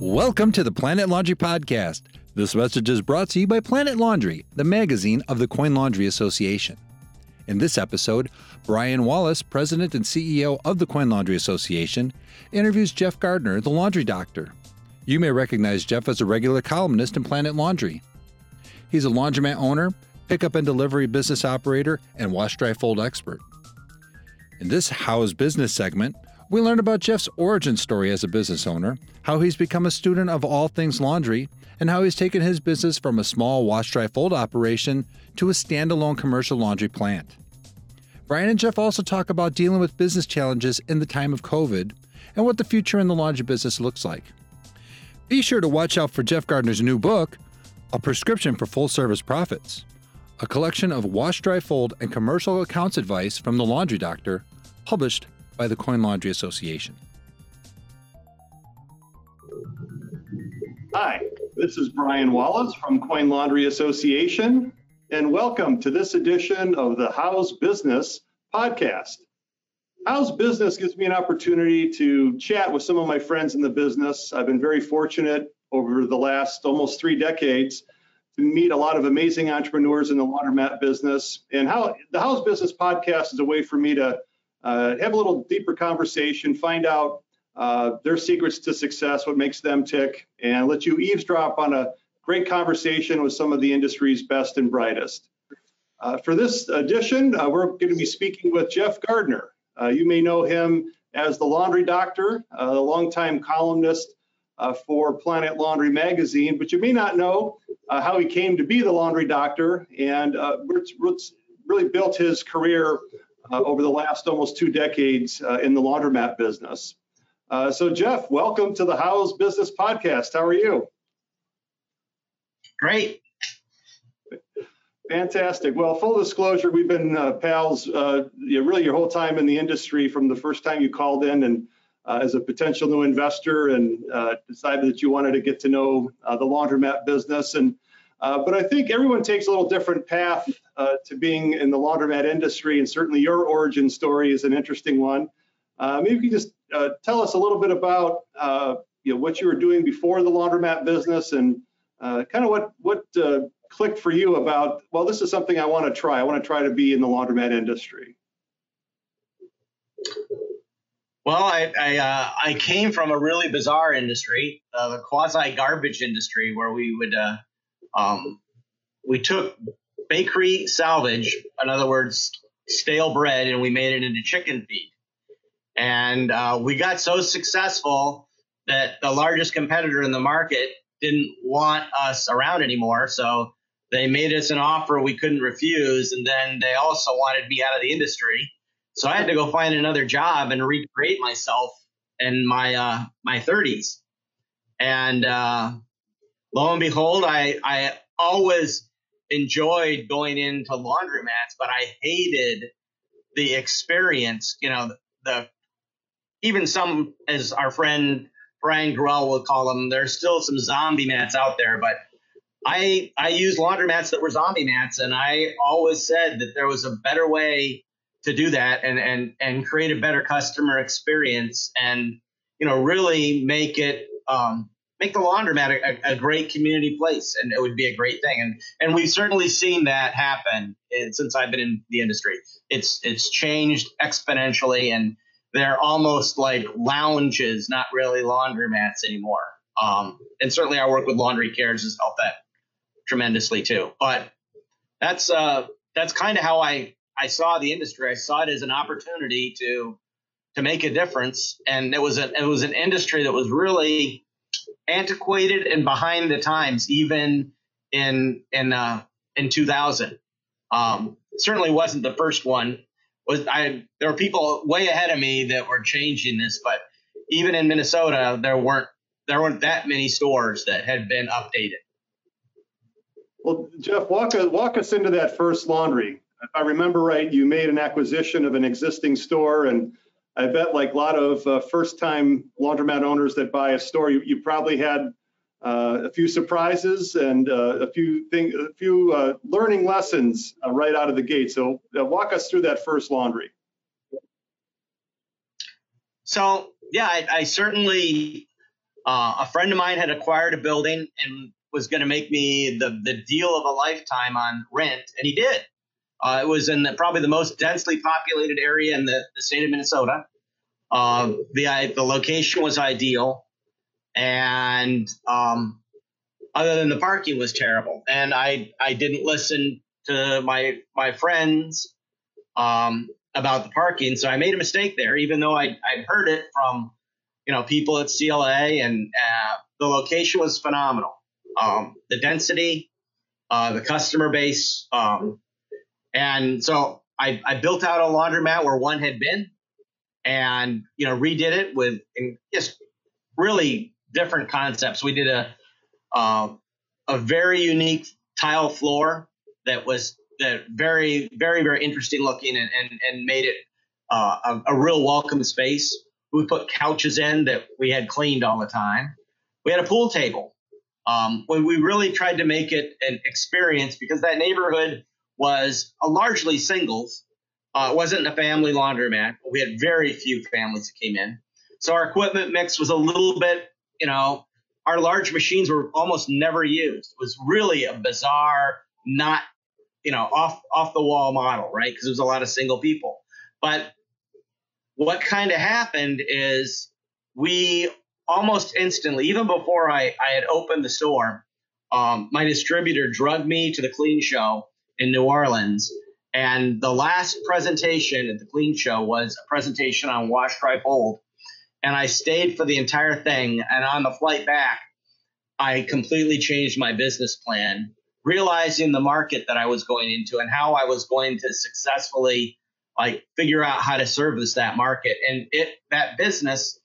Welcome to the Planet Laundry Podcast. This message is brought to you by Planet Laundry, the magazine of the Coin Laundry Association. In this episode, Brian Wallace, President and CEO of the Coin Laundry Association, interviews Jeff Gardner, the laundry doctor. You may recognize Jeff as a regular columnist in Planet Laundry. He's a laundromat owner, pickup and delivery business operator, and wash dry fold expert. In this How's Business segment, we learn about Jeff's origin story as a business owner, how he's become a student of all things laundry, and how he's taken his business from a small wash dry fold operation to a standalone commercial laundry plant. Brian and Jeff also talk about dealing with business challenges in the time of COVID and what the future in the laundry business looks like. Be sure to watch out for Jeff Gardner's new book, A Prescription for Full Service Profits, a collection of wash dry fold and commercial accounts advice from the laundry doctor, published by the Coin Laundry Association. Hi, this is Brian Wallace from Coin Laundry Association, and welcome to this edition of the How's Business podcast. How's Business gives me an opportunity to chat with some of my friends in the business. I've been very fortunate over the last almost three decades to meet a lot of amazing entrepreneurs in the laundromat business. And how the How's Business podcast is a way for me to uh, have a little deeper conversation, find out uh, their secrets to success, what makes them tick, and let you eavesdrop on a great conversation with some of the industry's best and brightest. Uh, for this edition, uh, we're going to be speaking with Jeff Gardner. Uh, you may know him as the Laundry Doctor, uh, a longtime columnist for Planet Laundry magazine, but you may not know how he came to be the Laundry Doctor and really built his career uh, over the last almost two decades uh, in the laundromat business. Uh, so, Jeff, welcome to the How's Business Podcast. How are you? Great. Fantastic. Well, full disclosure, we've been uh, pals uh, you know, really your whole time in the industry from the first time you called in and uh, as a potential new investor and decided that you wanted to get to know the laundromat business. And but I think everyone takes a little different path uh, to being in the laundromat industry, and certainly your origin story is an interesting one. Uh, maybe you can just uh, tell us a little bit about uh, you know what you were doing before the laundromat business, and uh, kind of what what uh, clicked for you about well, this is something I want to try. I want to try to be in the laundromat industry. Well, I I, I came from a really bizarre industry, the quasi garbage industry, where we would um, we took bakery salvage, in other words, stale bread, and we made it into chicken feed. And uh, we got so successful that the largest competitor in the market didn't want us around anymore. So they made us an offer we couldn't refuse. And then they also wanted me out of the industry. So I had to go find another job and recreate myself in my uh, my 30s. And uh, lo and behold, I, I always enjoyed going into laundromats, but I hated the experience. You know, the even some, as our friend Brian Gruel will call them, there's still some zombie mats out there, but I I use laundromats that were zombie mats, and I always said that there was a better way to do that and and and create a better customer experience and you know really make it um, make the laundromat a, a, great community place, and it would be a great thing. And and we've certainly seen that happen since I've been in the industry. It's it's changed exponentially, and they're almost like lounges, not really laundromats anymore. Um, and certainly our work with Laundry Cares has helped that tremendously too. But that's uh, that's kind of how I I saw the industry. I saw it as an opportunity to to make a difference, and it was a it was an industry that was really antiquated and behind the times, even in in uh, in 2000. Um, certainly wasn't the first one. Was I? There were people way ahead of me that were changing this, but even in Minnesota, there weren't there weren't that many stores that had been updated. Well, Jeff, walk walk us into that first laundry. If I remember right, you made an acquisition of an existing store and I bet like a lot of uh, first-time laundromat owners that buy a store, you, you probably had uh, a few surprises and uh, a few thing, a few uh, learning lessons uh, right out of the gate. So uh, walk us through that first laundry. So yeah, I, I certainly a friend of mine had acquired a building and was going to make me the the deal of a lifetime on rent, and he did. Uh, it was in the, probably the most densely populated area in the, the state of Minnesota. Uh, the the location was ideal, and um, other than the parking was terrible, and I I didn't listen to my my friends um, about the parking, so I made a mistake there, even though I I heard it from you know people at CLA, and uh, the location was phenomenal. Um, the density, uh, the customer base, um, and so I, I built out a laundromat where one had been, and you know redid it with just really different concepts. We did a uh, a very unique tile floor that was that very very very interesting looking and and, and made it uh, a, a, real welcome space. We put couches in that we had cleaned all the time. We had a pool table. Um, when we really tried to make it an experience because that neighborhood was a largely singles uh, it wasn't a family laundromat. We had very few families that came in. So our equipment mix was a little bit, you know, our large machines were almost never used. It was really a bizarre, not, you know, off off the wall model, right? Because it was a lot of single people. But what kind of happened is we almost instantly, even before I, I had opened the store, um, my distributor drugged me to the clean show in New Orleans and the last presentation at the Clean Show was a presentation on wash, dry, fold. And I stayed for the entire thing. And on the flight back, I completely changed my business plan, realizing the market that I was going into and how I was going to successfully like figure out how to service that market. And it that business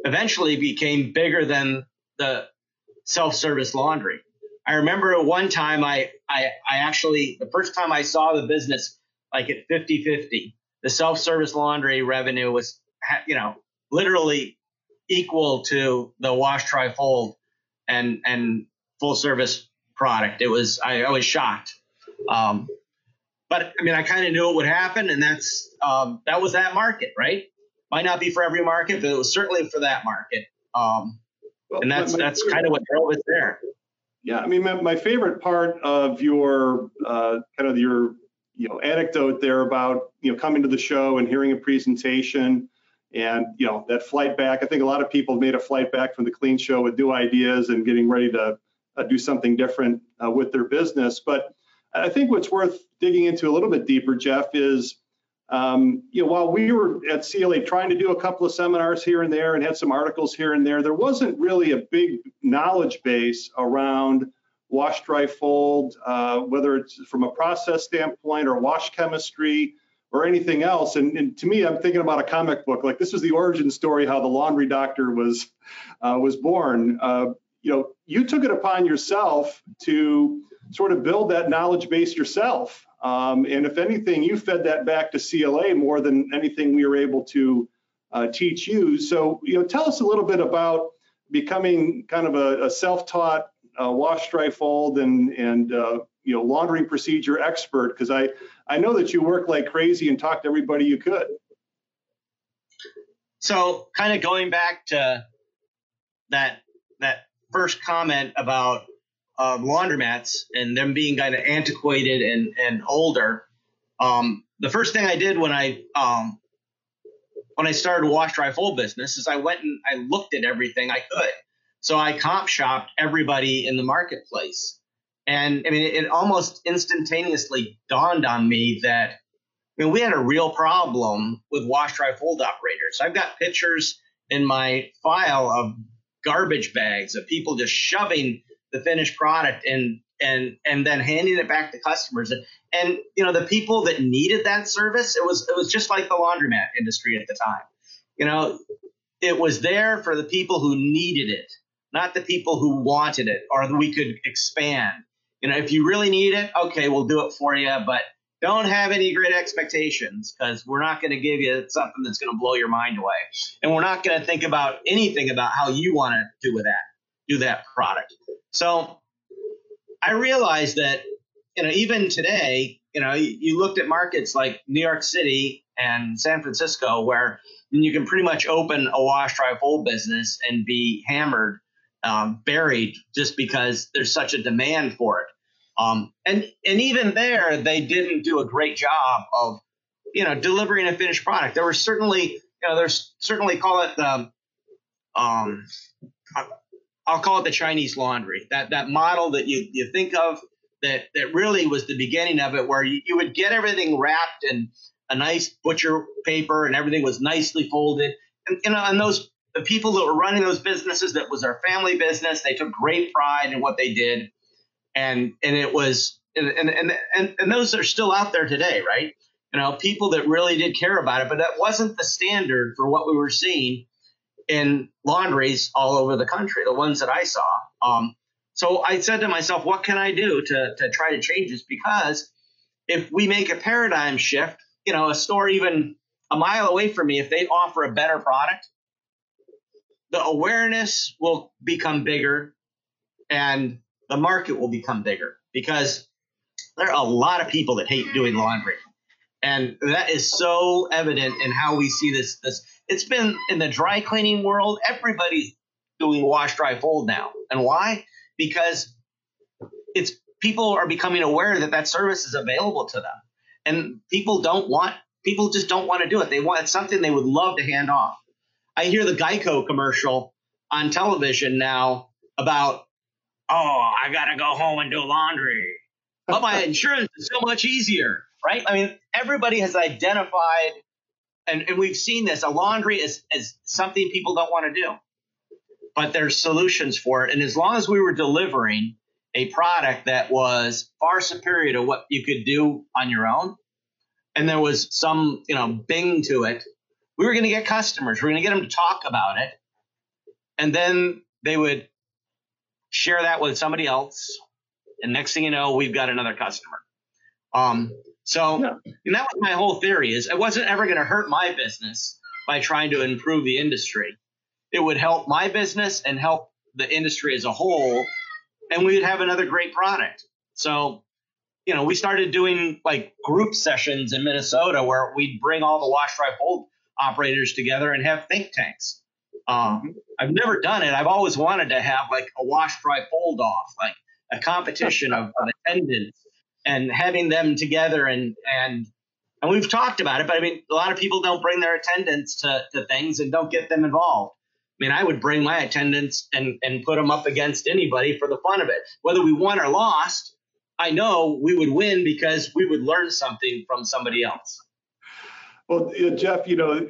eventually became bigger than the self-service laundry. I remember at one time I, I, I actually, the first time I saw the business like at 50 50, the self service laundry revenue was, you know, literally equal to the wash, dry, fold and, and full service product. It was, I, I was shocked. Um, but I mean, I kind of knew it would happen, and that's um, that was that market, right? Might not be for every market, but it was certainly for that market. Um, well, and that's that's kind of what drove us there. Yeah, I mean, my, my favorite part of your uh, kind of your you know anecdote there about you know coming to the show and hearing a presentation and you know that flight back. I think a lot of people made a flight back from the clean show with new ideas and getting ready to uh, do something different uh, with their business. But I think what's worth digging into a little bit deeper, Jeff, is um, you know, while we were at CLA trying to do a couple of seminars here and there and had some articles here and there, there wasn't really a big knowledge base around wash, dry, fold, uh, whether it's from a process standpoint or wash chemistry or anything else. And, and, to me, I'm thinking about a comic book. Like this is the origin story how the laundry doctor was uh, was born. Uh, you know, you took it upon yourself to sort of build that knowledge base yourself. Um, and if anything, you fed that back to CLA more than anything we were able to uh, teach you. So, you know, tell us a little bit about becoming kind of a, a self-taught uh, wash, dry, fold, and and uh, you know laundering procedure expert. Because I I know that you work like crazy and talk to everybody you could. So, kind of going back to that that first comment about uh, laundromats and them being kind of antiquated and, and older, um, the first thing I did when I um, when I started a wash dry fold business is I went and I looked at everything I could. So I comp shopped everybody in the marketplace. And I mean, it almost instantaneously dawned on me that I mean, we had a real problem with wash dry fold operators. I've got pictures in my file of garbage bags of people just shoving the finished product and and and then handing it back to customers. And, you know the people that needed that service it was it was just like the laundromat industry at the time. You know it was there for the people who needed it not the people who wanted it or we could expand. You know if you really need it okay we'll do it for you but don't have any great expectations because we're not going to give you something that's going to blow your mind away. And we're not going to think about anything about how you want to do with that do that product so I realized that, you know, even today, you know, you, looked at markets like New York City and San Francisco, where you can pretty much open a wash dry fold business and be hammered, um, buried, just because there's such a demand for it. Um, and and even there, they didn't do a great job of, you know, delivering a finished product. There were certainly, you know, there's certainly call it the, um, I'll call it the Chinese laundry. That that model that you you think of that that really was the beginning of it, where you, you would get everything wrapped in a nice butcher paper and everything was nicely folded. And you know, and those the people that were running those businesses, that was their family business. They took great pride in what they did, and and it was and and and, and those are still out there today, right? You know, people that really did care about it, but that wasn't the standard for what we were seeing in laundries all over the country, the ones that I saw. Um, so I said to myself, what can I do to, to try to change this? Because if we make a paradigm shift, you know, a store even a mile away from me, if they offer a better product, the awareness will become bigger and the market will become bigger because there are a lot of people that hate doing laundry. And that is so evident in how we see this. This it's been in the dry cleaning world. Everybody's doing wash, dry, fold now. And why? Because it's people are becoming aware that that service is available to them, and people don't want people just don't want to do it. They want it's something they would love to hand off. I hear the Geico commercial on television now about, oh, I gotta go home and do laundry, but my insurance is so much easier, right? I mean, everybody has identified and, and we've seen this. A laundry is, is something people don't want to do, but there's solutions for it. And as long as we were delivering a product that was far superior to what you could do on your own, and there was some, you know, bing to it, we were going to get customers. We are going to get them to talk about it, and then they would share that with somebody else, and next thing you know, we've got another customer. Um, so yeah. and that was my whole theory is it wasn't ever going to hurt my business by trying to improve the industry. It would help my business and help the industry as a whole, and we would have another great product. So, you know, we started doing like group sessions in Minnesota where we'd bring all the wash dry fold operators together and have think tanks. Um, I've never done it. I've always wanted to have like a wash dry fold off, like a competition of, of attendance and having them together and and and we've talked about it, but I mean, a lot of people don't bring their attendants to, to things and don't get them involved. I mean, I would bring my attendants and, and put them up against anybody for the fun of it. Whether we won or lost, I know we would win because we would learn something from somebody else. Well, Jeff, you know,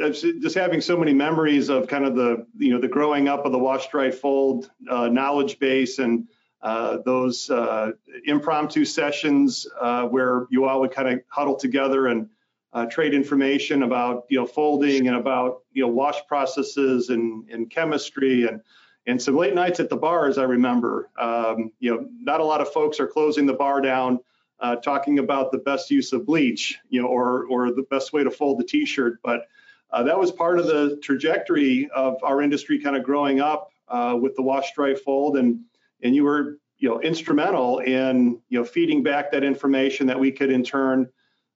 just having so many memories of kind of the, you know, the growing up of the wash, dry, fold uh, knowledge base and uh, those uh, impromptu sessions uh, where you all would kind of huddle together and uh, trade information about you know folding and about you know wash processes and, and chemistry and and some late nights at the bars. I remember um, you know not a lot of folks are closing the bar down. Uh, talking about the best use of bleach, you know, or or the best way to fold the T-shirt, but that was part of the trajectory of our industry kind of growing up with the wash, dry, fold, and and you were you know instrumental in you know feeding back that information that we could in turn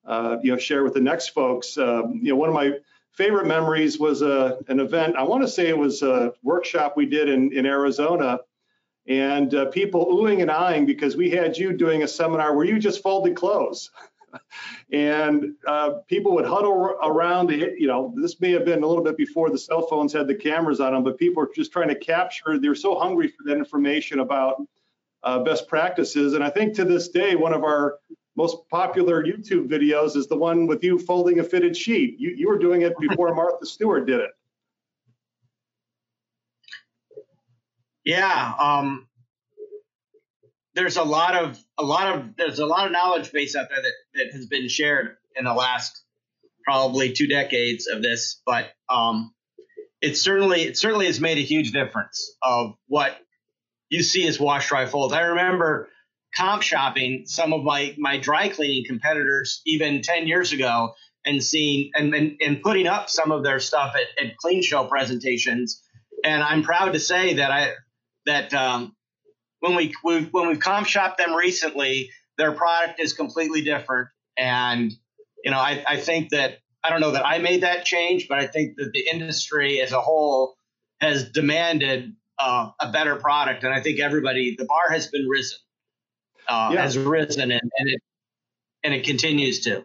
uh, you know share with the next folks. Um, you know, one of my favorite memories was a uh, an event. I want to say it was a workshop we did in in Arizona, and uh, people oohing and eyeing because we had you doing a seminar where you just folded clothes. and uh, people would huddle around the, you know, this may have been a little bit before the cell phones had the cameras on them, but people were just trying to capture, they're so hungry for that information about uh, best practices. And I think to this day, one of our most popular YouTube videos is the one with you folding a fitted sheet. You, you were doing it before Martha Stewart did it. Yeah, um, there's a lot of a lot of there's a lot of knowledge base out there that, that has been shared in the last probably two decades of this, but um, it certainly it certainly has made a huge difference of what you see as wash dry fold. I remember comp shopping some of my my dry cleaning competitors even 10 years ago and seeing and, and, and putting up some of their stuff at, at clean show presentations and i'm proud to say that i that um, when we, we when we've comp shopped them recently their product is completely different and you know, I, I think that I don't know that I made that change, but I think that the industry as a whole has demanded uh, a better product, and I think everybody the bar has been risen, uh, yeah. has risen, and, and it and it continues to.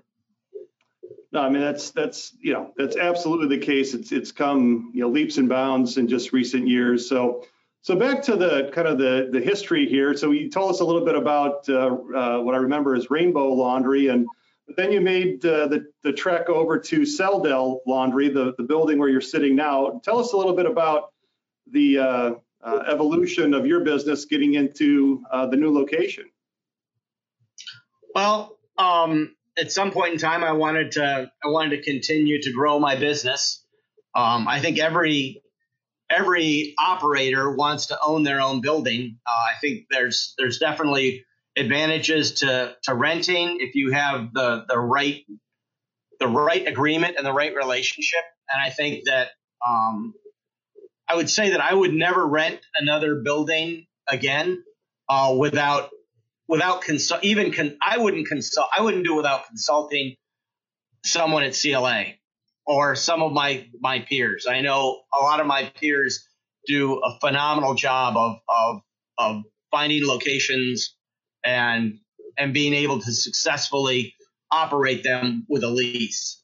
No, I mean that's that's you know that's absolutely the case. It's it's come you know leaps and bounds in just recent years. So so back to the kind of the the history here. So you told us a little bit about uh, uh, what I remember as Rainbow Laundry, and then you made uh, the the trek over to Celdel Laundry, the the building where you're sitting now. Tell us a little bit about the uh, uh, evolution of your business getting into uh, the new location. Well, um, at some point in time, I wanted to I wanted to continue to grow my business. Um, I think every every operator wants to own their own building. Uh, I think there's there's definitely advantages to to renting if you have the the right the right agreement and the right relationship. And I think that um, I would say that I would never rent another building again uh, without without consult even con- I wouldn't consult I wouldn't do without consulting someone at CLA or some of my my peers. I know a lot of my peers do a phenomenal job of of of finding locations and and being able to successfully operate them with a lease.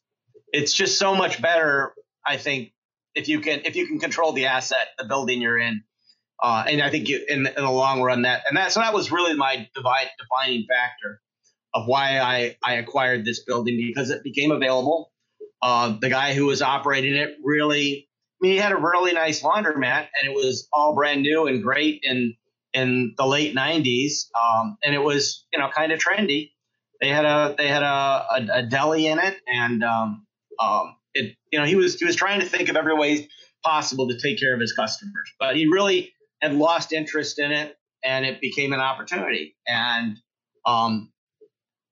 It's just so much better, I think, if you can if you can control the asset, the building you're in. Uh, and I think you, in, in, the long run that and that so that was really my divide, defining factor of why I, I acquired this building because it became available. Uh, the guy who was operating it really, I mean, he had a really nice laundromat and it was all brand new and great in in the late 90s, um, and it was you know kind of trendy. They had a they had a, a, a deli in it, and um, um, it you know he was he was trying to think of every way possible to take care of his customers, but he really had lost interest in it, and it became an opportunity. And um,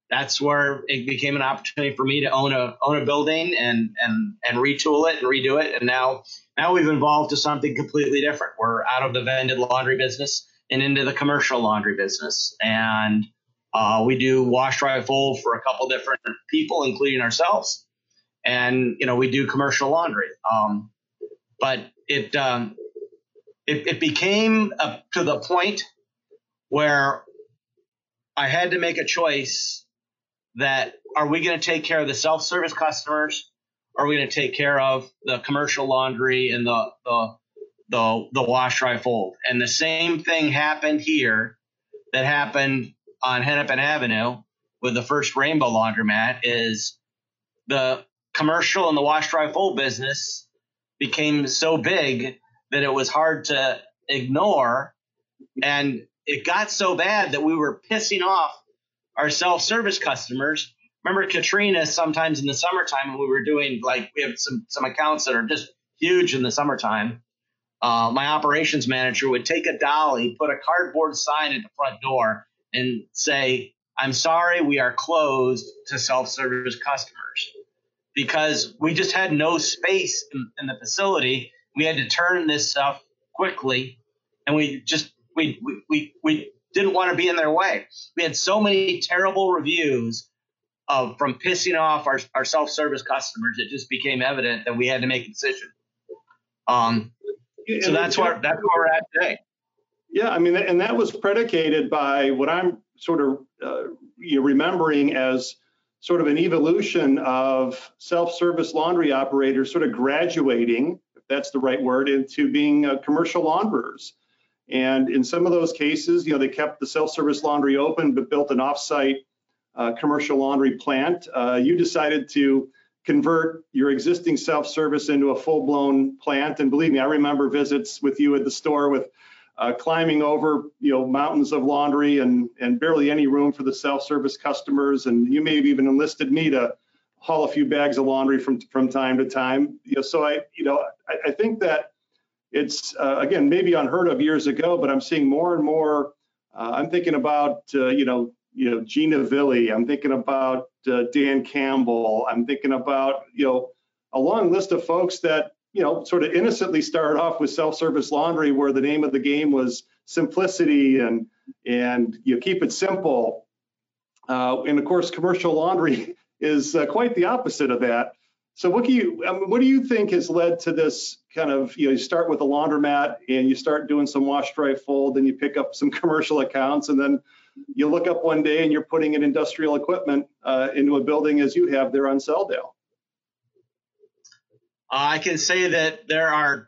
that's where it became an opportunity for me to own a own a building and and and retool it and redo it. And now now we've evolved to something completely different. We're out of the vended laundry business and into the commercial laundry business, and uh, we do wash, dry, fold for a couple different people, including ourselves. And you know we do commercial laundry, um, but it, um, it it became a, to the point where I had to make a choice that are we going to take care of the self-service customers? Or are we going to take care of the commercial laundry and the, the, the, the wash, dry, fold? And the same thing happened here that happened on Hennepin Avenue with the first Rainbow Laundromat is the commercial and the wash, dry, fold business became so big that it was hard to ignore. And it got so bad that we were pissing off our self-service customers. Remember Katrina sometimes in the summertime when we were doing like we have some some accounts that are just huge in the summertime. Uh, my operations manager would take a dolly, put a cardboard sign at the front door, and say, "I'm sorry, we are closed to self-service customers," because we just had no space in, in the facility. We had to turn this stuff quickly, and we just we we we, we didn't want to be in their way. We had so many terrible reviews of from pissing off our, our self-service customers. It just became evident that we had to make a decision. Um, so that's where that's where we're at today. Yeah, I mean, and that was predicated by what I'm sort of uh, you remembering as sort of an evolution of self-service laundry operators sort of graduating, if that's the right word, into being uh, commercial launderers. And in some of those cases, you know, they kept the self-service laundry open, but built an off-site uh, commercial laundry plant. Uh, you decided to convert your existing self-service into a full-blown plant. And believe me, I remember visits with you at the store with uh, climbing over, you know, mountains of laundry and and barely any room for the self-service customers. And you may have even enlisted me to haul a few bags of laundry from from time to time. You know, so I, you know, I, I think that it's uh, again maybe unheard of years ago, but I'm seeing more and more. Uh, I'm thinking about uh, you know you know Gina Villi. I'm thinking about uh, Dan Campbell. I'm thinking about you know a long list of folks that you know sort of innocently started off with self-service laundry, where the name of the game was simplicity and and you know, keep it simple. Uh, and of course, commercial laundry is uh, quite the opposite of that. So what do you I mean, what do you think has led to this kind of you know you start with a laundromat and you start doing some wash dry fold then you pick up some commercial accounts and then you look up one day and you're putting in industrial equipment uh, into a building as you have there on Selldale. I can say that there are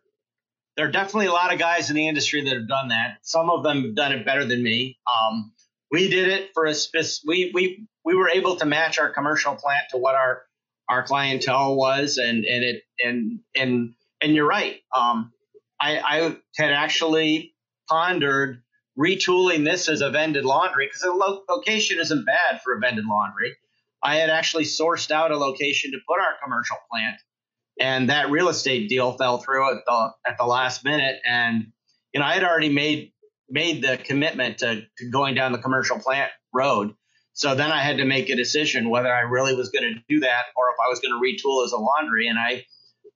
there are definitely a lot of guys in the industry that have done that. Some of them have done it better than me. Um, we did it for a spec- we we we were able to match our commercial plant to what our our clientele was, and and it and and and you're right. Um, I, I had actually pondered retooling this as a vended laundry because the lo- location isn't bad for a vended laundry. I had actually sourced out a location to put our commercial plant, and that real estate deal fell through at the at the last minute. And you know, I had already made made the commitment to, to going down the commercial plant road, so then I had to make a decision whether I really was going to do that or if I was going to retool as a laundry. And I,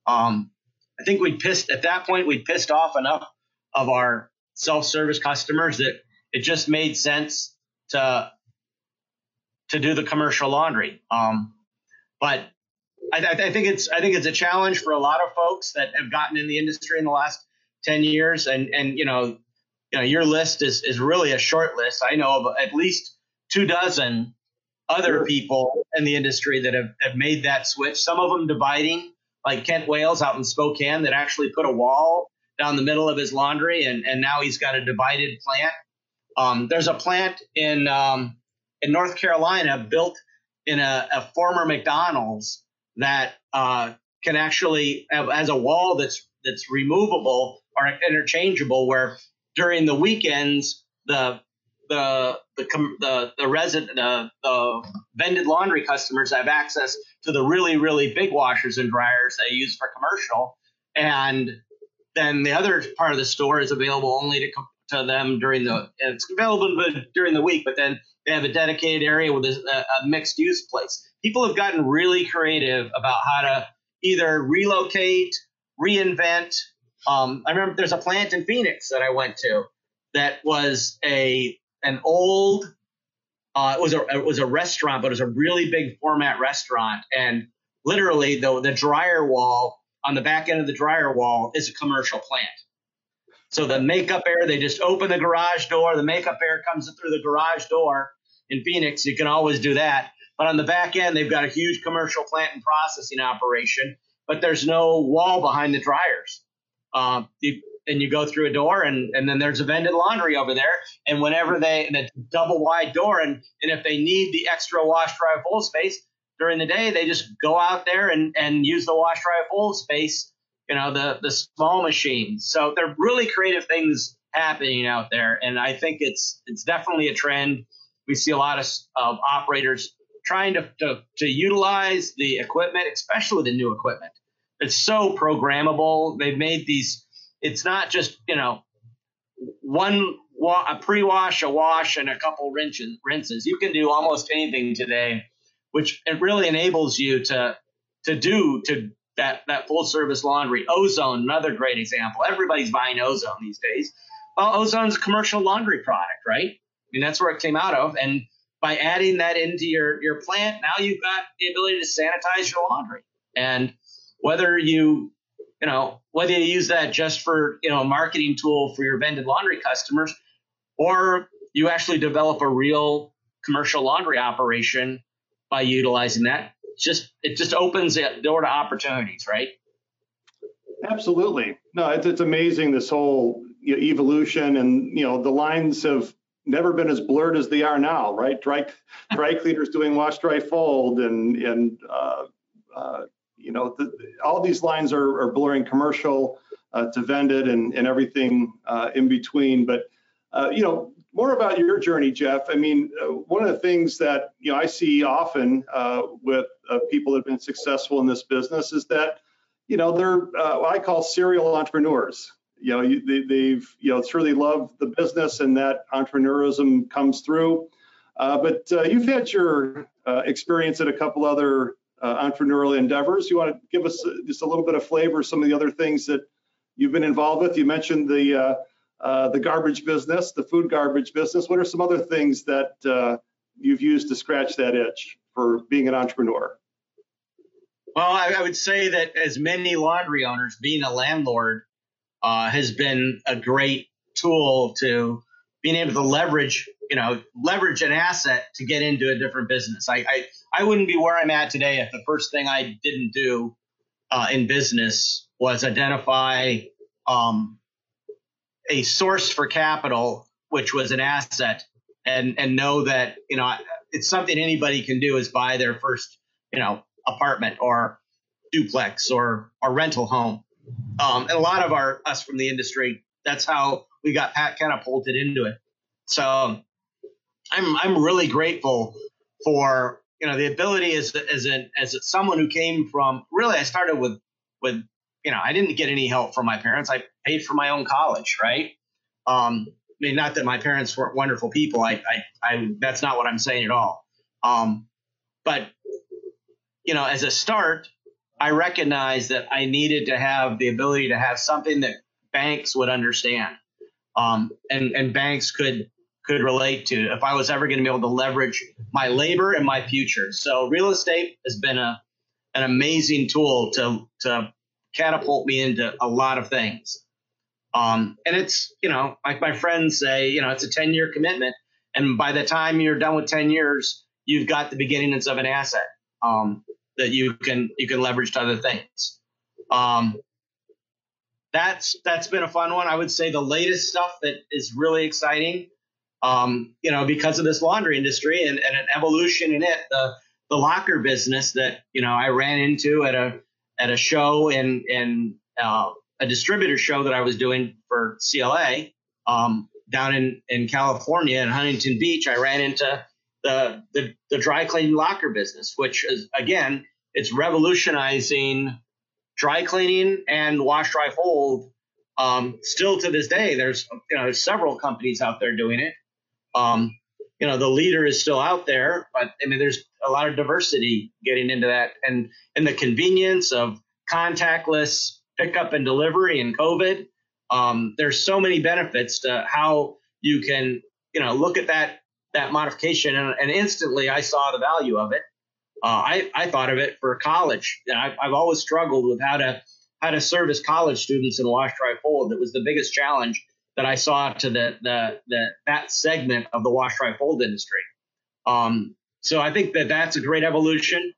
um, I think we pissed at that point. We pissed off enough of our self-service customers that it just made sense to to do the commercial laundry. Um, but I, I, think it's I think it's a challenge for a lot of folks that have gotten in the industry in the last ten years. And and you know, you know, your list is is really a short list. I know of at least two dozen other sure. people in the industry that have, have made that switch. Some of them dividing, like Kent Wales out in Spokane, that actually put a wall down the middle of his laundry, and, and now he's got a divided plant. Um, there's a plant in um, in North Carolina built in a, a former McDonald's that uh, can actually have, has a wall that's that's removable or interchangeable, where during the weekends the the the the the resident the, the vended laundry customers have access to the really really big washers and dryers they use for commercial, and then the other part of the store is available only to to them during the it's available during the week, but then they have a dedicated area with a, a mixed use place. People have gotten really creative about how to either relocate, reinvent. Um, I remember there's a plant in Phoenix that I went to that was a an old uh, it was a it was a restaurant, but it was a really big format restaurant, and literally the the dryer wall on the back end of the dryer wall is a commercial plant. So the makeup air, they just open the garage door, the makeup air comes through the garage door. In Phoenix, you can always do that. But on the back end, they've got a huge commercial plant and processing operation, but there's no wall behind the dryers. Um, you, and you go through a door and, and then there's a vended laundry over there. And whenever they, and a double wide door, and, and if they need the extra wash dry fold space during the day, they just go out there and, and use the wash dry fold space, you know, the, the small machines. So they're really creative things happening out there. And I think it's, it's definitely a trend. We see a lot of, of operators trying to, to, to utilize the equipment, especially the new equipment. It's so programmable. They've made these it's not just you know one wa- a pre-wash, a wash, and a couple rinses. Rinses. You can do almost anything today, which it really enables you to to do to that that full service laundry. Ozone, another great example. Everybody's buying Ozone these days. Well, Ozone's a commercial laundry product, right? I mean, that's where it came out of. And by adding that into your your plant, now you've got the ability to sanitize your laundry. And whether you you know, whether you use that just for, you know, a marketing tool for your vended laundry customers, or you actually develop a real commercial laundry operation by utilizing that. just it just opens the door to opportunities, right? Absolutely. No, it's, it's amazing this whole you know, evolution, and you know the lines have never been as blurred as they are now, right? Dry dry cleaners doing wash, dry, fold, and and uh, uh, you know, the, all these lines are, are blurring commercial uh, to vended and, and everything uh, in between. But, uh, you know, more about your journey, Jeff. I mean, uh, one of the things that, you know, I see often uh, with uh, people that have been successful in this business is that, you know, they're what I call serial entrepreneurs. You know, you, they, they've, you know, truly love the business and that entrepreneurism comes through. but you've had your experience at a couple other uh, entrepreneurial endeavors. You want to give us just a little bit of flavor, some of the other things that you've been involved with. You mentioned the uh, uh, the garbage business, the food garbage business. What are some other things that uh, you've used to scratch that itch? for being an entrepreneur? Well, I, I would say that as many laundry owners, being a landlord uh, has been a great tool to being able to leverage, you know, leverage an asset to get into a different business. I, I, I wouldn't be where I'm at today if the first thing I didn't do uh, in business was identify um, a source for capital, which was an asset, and and know that you know it's something anybody can do is buy their first you know apartment or duplex or or rental home. Um, and a lot of our us from the industry, that's how we got pat, catapulted into it. So I'm I'm really grateful for you know the ability as as an as someone who came from really I started with with you know I didn't get any help from my parents. I paid for my own college, right? Um, I mean, not that my parents weren't wonderful people. I, I, I that's not what I'm saying at all. Um, but you know, as a start, I recognized that I needed to have the ability to have something that banks would understand, um, and and banks could could relate to if I was ever going to be able to leverage my labor and my future. So real estate has been a an amazing tool to to catapult me into a lot of things. Um, and it's you know like my friends say, you know, it's a ten year commitment, and by the time you're done with ten years, you've got the beginnings of an asset. Um, that you can you can leverage to other things. Um, that's that's been a fun one. I would say the latest stuff that is really exciting, um, you know, because of this laundry industry and, and an evolution in it, the the locker business that you know I ran into at a at a show in in uh, a distributor show that I was doing for CLA um, down in in California in Huntington Beach. I ran into the, the, the dry cleaning locker business, which is again, it's revolutionizing dry cleaning and wash, dry, fold. Um, still to this day, there's you know there's several companies out there doing it. Um, you know the leader is still out there, but I mean there's a lot of diversity getting into that, and and the convenience of contactless pickup and delivery and COVID. Um, there's so many benefits to how you can you know look at that that modification, and, and instantly I saw the value of it. Uh, I, I thought of it for college. I've, I've always struggled with how to how to service college students in wash dry fold. That was the biggest challenge that I saw to the the, the that segment of the wash dry fold industry. Um, so I think that that's a great evolution.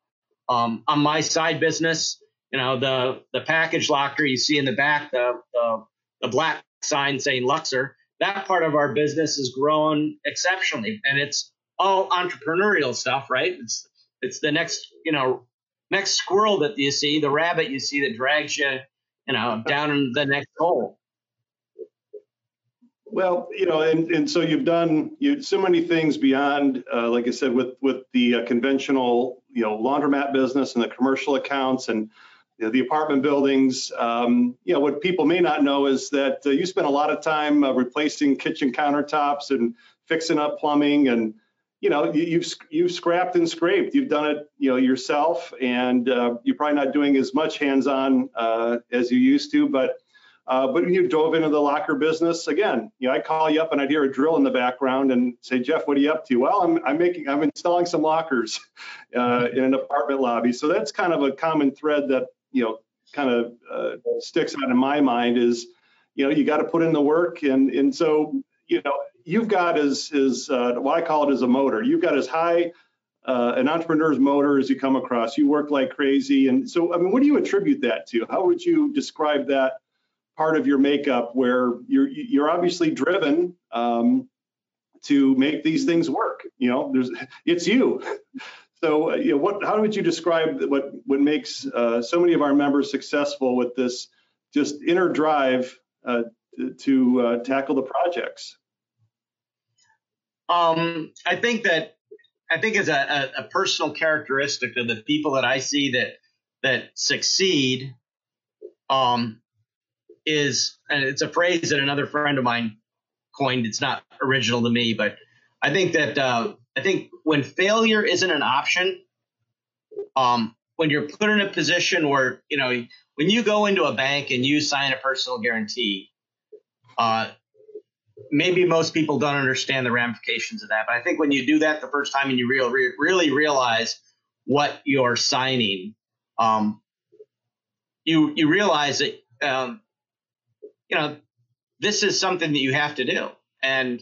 Um, on my side business, you know, the the package locker you see in the back, the the, the black sign saying Luxer that part of our business has grown exceptionally and it's all entrepreneurial stuff right it's it's the next you know next squirrel that you see the rabbit you see that drags you you know down in the next hole well you know and, and so you've done you so many things beyond uh, like i said with with the uh, conventional you know laundromat business and the commercial accounts and you know, the apartment buildings. Um, you know, what people may not know is that uh, you spend a lot of time uh, replacing kitchen countertops and fixing up plumbing, and you know, you, you've you've scrapped and scraped. You've done it, you know, yourself, and uh, you're probably not doing as much hands-on uh, as you used to, but. Uh, but when you dove into the locker business again, you know, I'd call you up and I'd hear a drill in the background and say, Jeff, what are you up to? Well, I'm, I'm making, I'm installing some lockers uh, in an apartment lobby. So that's kind of a common thread that you know kind of uh, sticks out in my mind is you know you got to put in the work and and so you know you've got as is uh, what I call it as a motor. You've got as high uh, an entrepreneur's motor as you come across. You work like crazy, and so I mean, what do you attribute that to? How would you describe that part of your makeup where you're you're obviously driven um, to make these things work? You know, there's it's you. So, uh, you know, what, how would you describe what, what makes uh, so many of our members successful with this just inner drive uh, to, uh, tackle the projects? Um, I think that I think as a, a, a, personal characteristic of the people that I see that that succeed um, is, and it's a phrase that another friend of mine coined. It's not original to me, but I think that uh, I think when failure isn't an option, um, when you're put in a position where you know when you go into a bank and you sign a personal guarantee, uh, maybe most people don't understand the ramifications of that. But I think when you do that the first time and you real, re- really realize what you're signing, um, you you realize that um, you know this is something that you have to do, and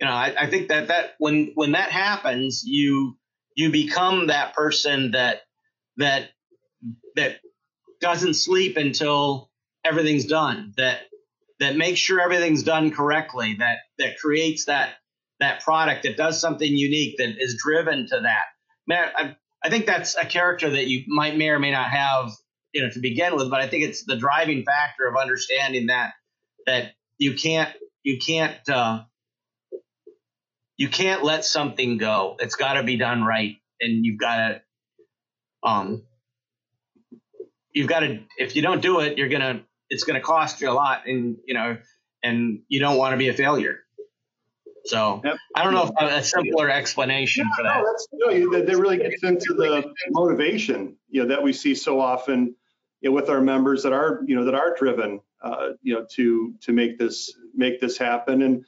you know I, I think that that when when that happens, you you become that person that that that doesn't sleep until everything's done that that makes sure everything's done correctly that that creates that that product that does something unique that is driven to that. Man I, I think that's a character that you might may or may not have you know to begin with but i think it's the driving factor of understanding that that you can't you can't uh, you can't let something go it's got to be done right and you've got to um you've got to if you don't do it you're gonna it's gonna cost you a lot and you know and you don't want to be a failure so yep. I don't know if a simpler explanation for that. No, that's, no, that, that really gets into the motivation, you know, that we see so often, you know, with our members that are, you know, that are driven, uh, you know, to to make this make this happen. And,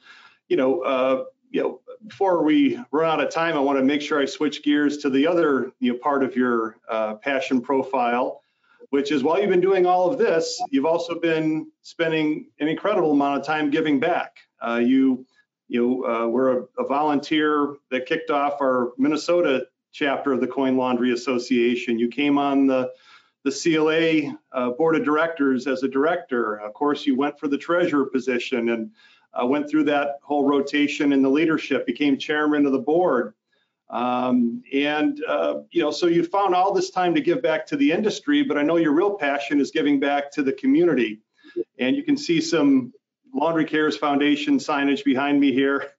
you know, uh, you know, before we run out of time, I want to make sure I switch gears to the other, you know, part of your uh, passion profile, which is while you've been doing all of this, you've also been spending an incredible amount of time giving back. Uh, you, you uh, were a, a, volunteer that kicked off our Minnesota chapter of the Coin Laundry Association. You came on the the CLA uh, board of directors as a director. Of course, you went for the treasurer position and uh, went through that whole rotation in the leadership, became chairman of the board. Um, and, uh, you know, so you found all this time to give back to the industry, but I know your real passion is giving back to the community. And you can see some Laundry Cares Foundation signage behind me here.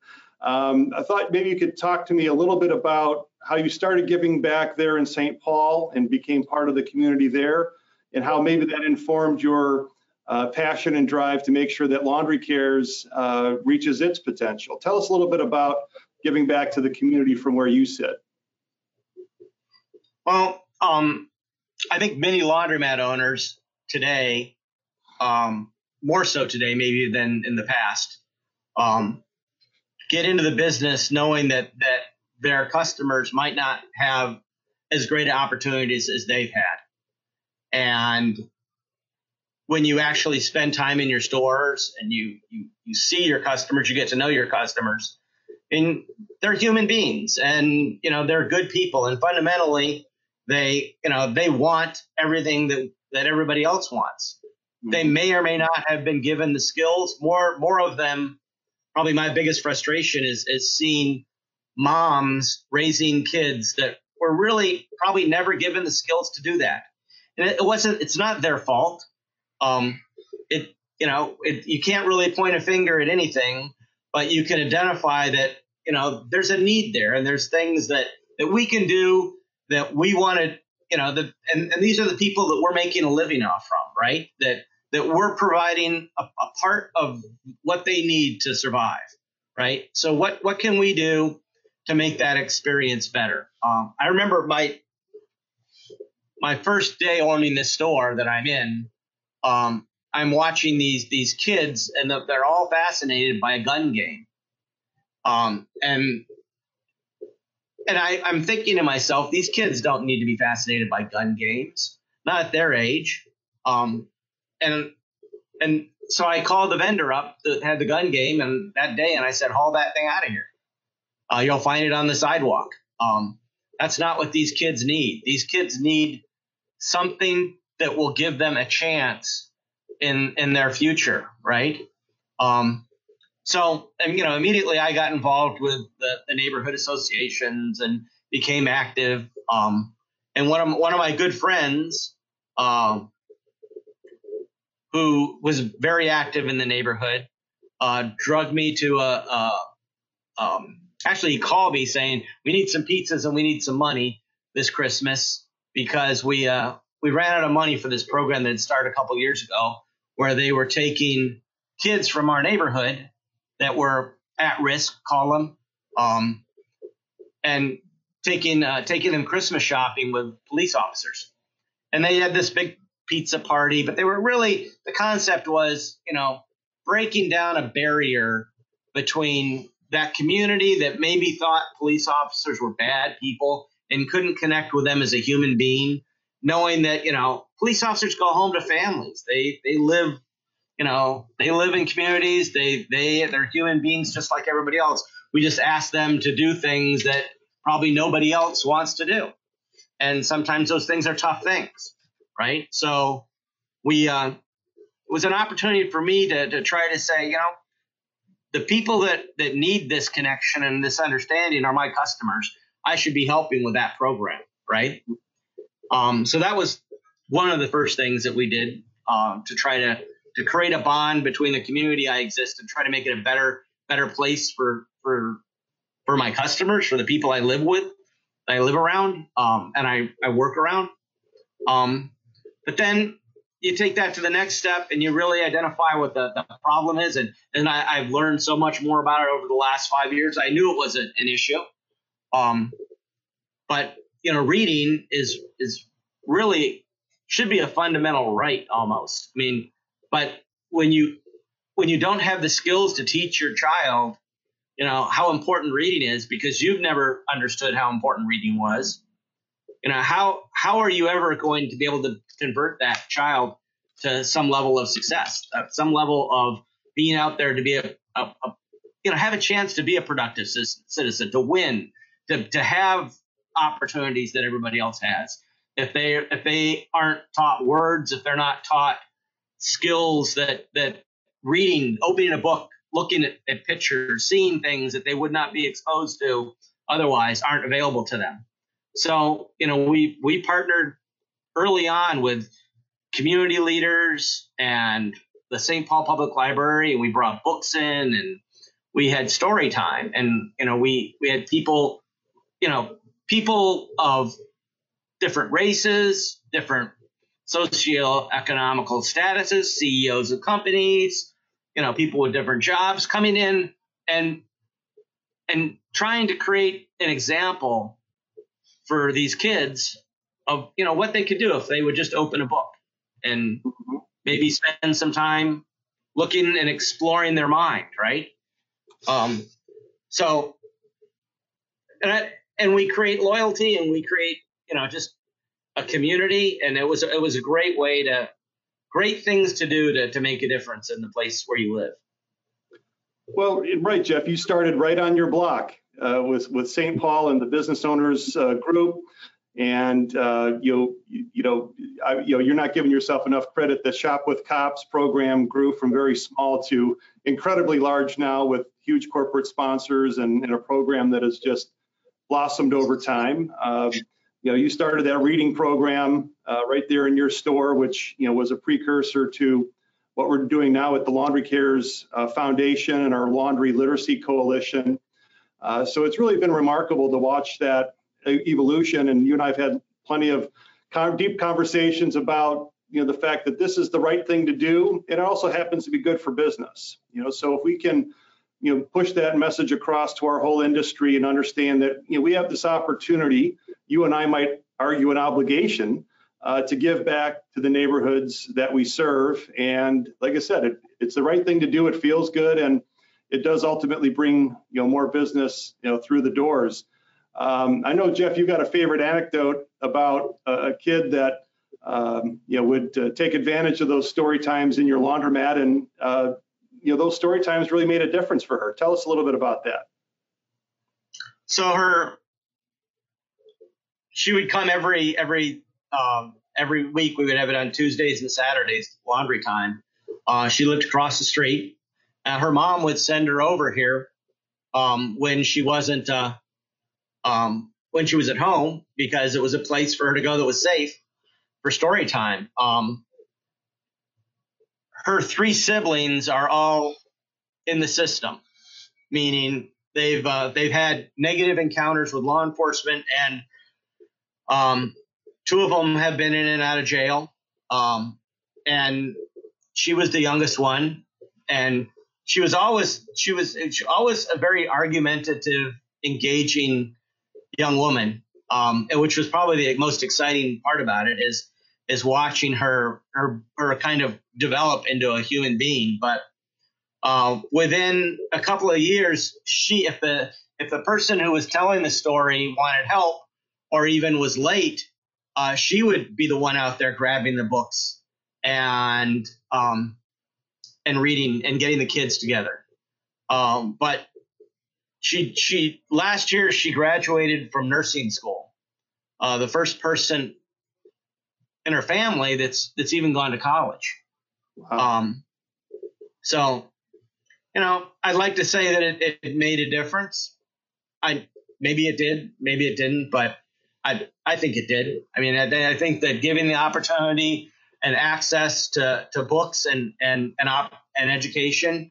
Um, I thought maybe you could talk to me a little bit about how you started giving back there in St. Paul and became part of the community there, and how maybe that informed your uh, passion and drive to make sure that Laundry Cares uh, reaches its potential. Tell us a little bit about giving back to the community from where you sit. Well, um, I think many laundromat owners today, um, more so today maybe than in the past, um, get into the business knowing that that their customers might not have as great opportunities as they've had, and when you actually spend time in your stores and you, you you see your customers, you get to know your customers, and they're human beings, and you know they're good people, and fundamentally they you know they want everything that that everybody else wants. Mm-hmm. They may or may not have been given the skills. More more of them. Probably my biggest frustration is is seeing moms raising kids that were really probably never given the skills to do that. And it wasn't. It's not their fault um, it you know it, you can't really point a finger at anything, but you can identify that you know there's a need there, and there's things that that we can do that we want to you know the and, and these are the people that we're making a living off from, right? That that we're providing a, a part of what they need to survive, right? So what what can we do to make that experience better? Um, I remember my my first day owning this store that I'm in, um, I'm watching these these kids, and they're all fascinated by a gun game. Um, and and I, I'm thinking to myself, these kids don't need to be fascinated by gun games, not at their age. Um, and and so I called the vendor up that had the gun game, and that day, and I said, haul that thing out of here. Uh, you'll find it on the sidewalk. Um, that's not what these kids need. These kids need something that will give them a chance in in their future, right? Um, so, and, you know, immediately I got involved with the, the neighborhood associations and became active. Um, and one of one of my good friends, um, who was very active in the neighborhood, uh, drugged me to a, a um, actually he called me saying we need some pizzas and we need some money this Christmas because we uh, we ran out of money for this program that started a couple years ago, where they were taking kids from our neighborhood that were at risk, call them, um, and taking uh, taking them Christmas shopping with police officers. And they had this big pizza party, but they were really the concept was, you know, breaking down a barrier between that community that maybe thought police officers were bad people and couldn't connect with them as a human being, knowing that you know police officers go home to families. They they live, you know, they live in communities. They they they're human beings just like everybody else. We just ask them to do things that probably nobody else wants to do, and sometimes those things are tough things, right? So we uh, it was an opportunity for me to to try to say, you know, the people that that need this connection and this understanding are my customers. I should be helping with that program, right? Um, so that was one of the first things that we did um, to try to to create a bond between the community I exist and try to make it a better better place for for for my customers, for the people I live with, I live around, um, and I I work around. Um, but then you take that to the next step and you really identify what the, the problem is. And, and I, have learned so much more about it over the last five years. I knew it was an, an issue. Um, but you know, reading is, is really should be a fundamental right almost. I mean, but when you, when you don't have the skills to teach your child, you know, how important reading is because you've never understood how important reading was you know how how are you ever going to be able to convert that child to some level of success uh, some level of being out there to be a, a, a, you know have a chance to be a productive citizen to win to, to have opportunities that everybody else has? If they if they aren't taught words if they're not taught skills that that reading opening a book looking at, at pictures seeing things that they would not be exposed to otherwise aren't available to them so, you know, we we partnered early on with community leaders and the St. Paul Public Library, and we brought books in and we had story time and you know we we had people you know people of different races different socioeconomical statuses ceos of companies you know people with different jobs coming in and and trying to create an example for these kids of you know what they could do if they would just open a book and maybe spend some time looking and exploring their mind, right? Um, so, and I, and we create loyalty and we create you know just a community, and it was it was a great way to great things to do to to make a difference in the place where you live. Well, right, Jeff. You started right on your block uh, with with St. Paul and the business owners uh, group, and uh, you you know I, you know you're not giving yourself enough credit. The Shop with Cops program grew from very small to incredibly large now with huge corporate sponsors and, and a program that has just blossomed over time. Um, you know, you started that reading program uh, right there in your store, which you know was a precursor to what we're doing now at the Laundry Cares uh, Foundation and our Laundry Literacy Coalition. Uh, so it's really been remarkable to watch that evolution. And you and I have had plenty of deep conversations about you know the fact that this is the right thing to do. It also happens to be good for business. You know, so if we can you know push that message across to our whole industry and understand that you know we have this opportunity. You and I might argue an obligation uh, to give back to the neighborhoods that we serve. And like I said, it, it's the right thing to do. It feels good, and it does ultimately bring you know more business you know through the doors. Um, I know Jeff, you've got a favorite anecdote about a, a kid that um, you know would uh, take advantage of those story times in your laundromat, and uh, you know those story times really made a difference for her. Tell us a little bit about that. So her, she would come every every um, every week. We would have it on Tuesdays and Saturdays, laundry time. Uh, she lived across the street her mom would send her over here um, when she wasn't uh, um, when she was at home because it was a place for her to go that was safe for story time. Um, her three siblings are all in the system, meaning they've uh, they've had negative encounters with law enforcement, and um, two of them have been in and out of jail. Um, and she was the youngest one, and she was always she was she always a very argumentative, engaging young woman, um, which was probably the most exciting part about it is is watching her her her kind of develop into a human being. But uh, within a couple of years, she if the if the person who was telling the story wanted help, or even was late, uh, she would be the one out there grabbing the books and um, and reading and getting the kids together. Um, but she she last year she graduated from nursing school. Uh, the first person in her family that's that's even gone to college. Wow. Um, so, you know, I'd like to say that it, it made a difference. I maybe it did, maybe it didn't, but I I think it did. I mean, I, I think that giving the opportunity and access to, to books and and and, op, and education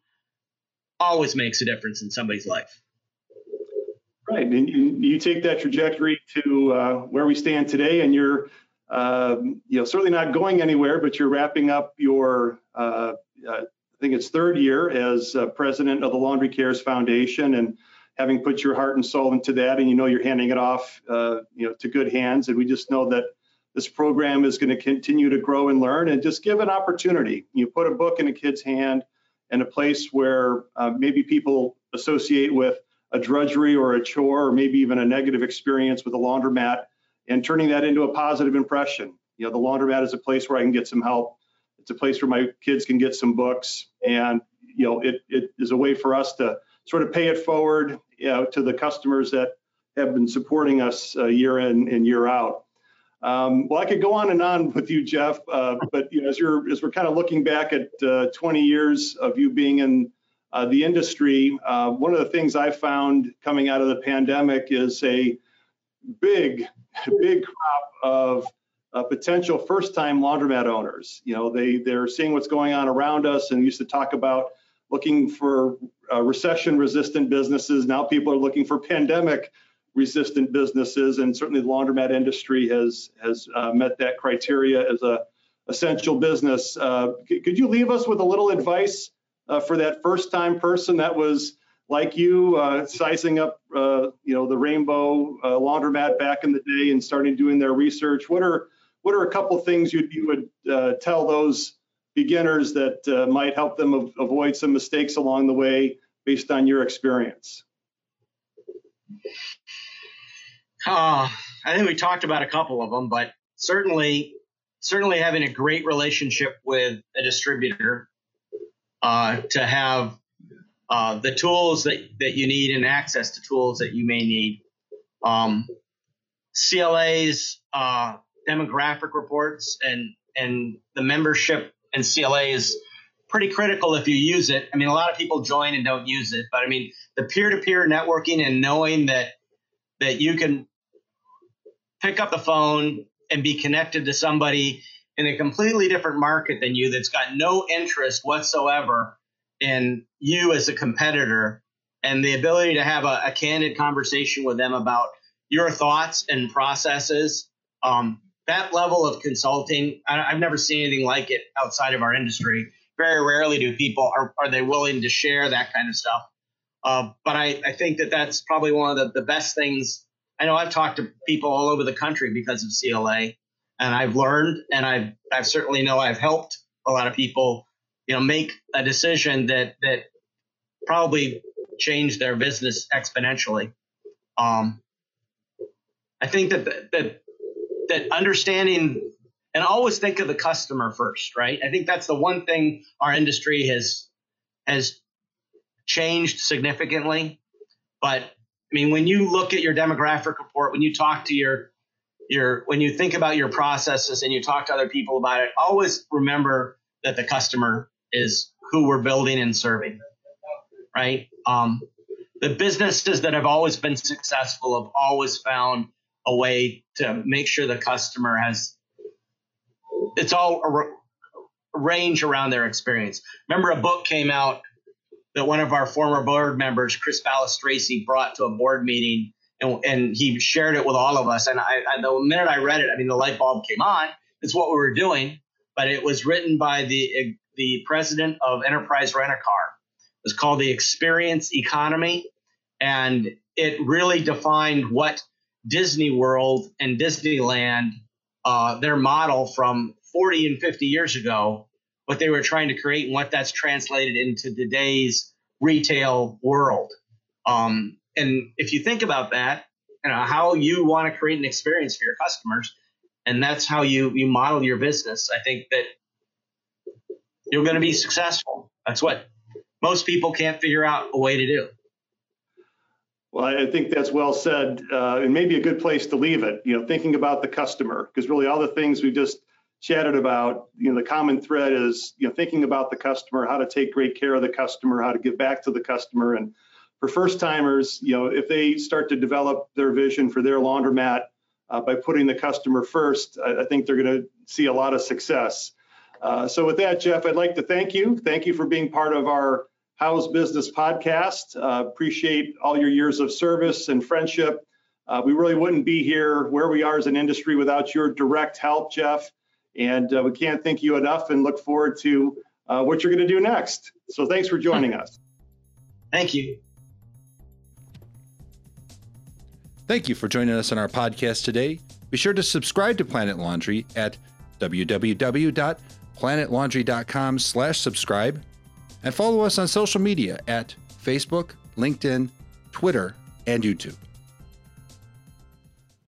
always makes a difference in somebody's life. Right, and you, take that trajectory to uh, where we stand today, and you're, uh, you know, certainly not going anywhere, but you're wrapping up your, uh, uh I think it's third year as uh, president of the Laundry Cares Foundation, and having put your heart and soul into that, and you know you're handing it off, uh, you know, to good hands, and we just know that this program is going to continue to grow and learn, and just give an opportunity. You put a book in a kid's hand, and a place where maybe people associate with a drudgery or a chore or maybe even a negative experience with a laundromat and turning that into a positive impression. You know, the laundromat is a place where I can get some help. It's a place where my kids can get some books, and you know, it it is a way for us to sort of pay it forward, you know, to the customers that have been supporting us uh, year in and year out. Um, well, I could go on and on with you, Jeff, uh, but you know, as you're as we're kind of looking back at uh, 20 years of you being in uh, the industry, uh, one of the things I found coming out of the pandemic is a big, big crop of uh, potential first-time laundromat owners. You know, they they're seeing what's going on around us, and used to talk about looking for uh, recession-resistant businesses. Now people are looking for pandemic-resistant businesses, and certainly the laundromat industry has has uh, met that criteria as a essential business. Uh, could you leave us with a little advice? uh, for that first time person that was like you uh, sizing up uh, you know the rainbow uh, laundromat back in the day and starting doing their research what are what are a couple things you, you would tell those beginners that might help them av- avoid some mistakes along the way based on your experience uh, i think we talked about a couple of them but certainly certainly having a great relationship with a distributor uh, to have uh, the tools that, that you need and access to tools that you may need. Um, CLA's uh, demographic reports and and the membership in CLA is pretty critical if you use it. I mean, a lot of people join and don't use it, but I mean, the peer-to-peer networking and knowing that that you can pick up the phone and be connected to somebody in a completely different market than you that's got no interest whatsoever in you as a competitor and the ability to have a, a candid conversation with them about your thoughts and processes. Um, that level of consulting I, have never seen anything like it outside of our industry. Very rarely do people are, are they willing to share that kind of stuff. Uh, but I, I think that that's probably one of the, the best things i know i've talked to people all over the country because of cla and I've learned, and I've I've certainly know I've helped a lot of people, you know, make a decision that that probably changed their business exponentially. Um, I think that that that understanding and always think of the customer first, right? I think that's the one thing our industry has has changed significantly. But I mean, when you look at your demographic report, when you talk to your your when you think about your processes and you talk to other people about it, always remember that the customer is who we're building and serving. Right? Um, the businesses that have always been successful have always found a way to make sure the customer has it's all a range around their experience. Remember, a book came out that one of our former board members, Chris Balistraci, brought to a board meeting and, and he shared it with all of us. And I, I, the minute I read it, I mean, the light bulb came on. It's what we were doing, but it was written by the the president of Enterprise Rent a Car. It was called the Experience Economy, and it really defined what Disney World and Disneyland, uh, their model from 40 and 50 years ago, what they were trying to create and what that's translated into today's retail world. Um, and if you think about that, you know, how you want to create an experience for your customers, and that's how you you model your business. I think that you're going to be successful. That's what most people can't figure out a way to do. Well, I think that's well said, uh, and maybe a good place to leave it. You know, thinking about the customer, because really all the things we just chatted about, you know, the common thread is you know thinking about the customer, how to take great care of the customer, how to give back to the customer, and for first timers, you know, if they start to develop their vision for their laundromat uh, by putting the customer first, I, I think they're going to see a lot of success. Uh, so with that, Jeff, I'd like to thank you. Thank you for being part of our How's Business podcast. Uh, appreciate all your years of service and friendship. Uh, we really wouldn't be here where we are as an industry without your direct help, Jeff. And uh, we can't thank you enough and look forward to uh, what you're going to do next. So thanks for joining us. Thank you. Thank you for joining us on our podcast today. Be sure to subscribe to Planet Laundry at www.planetlaundry.com slash subscribe and follow us on social media at Facebook, LinkedIn, Twitter, and YouTube.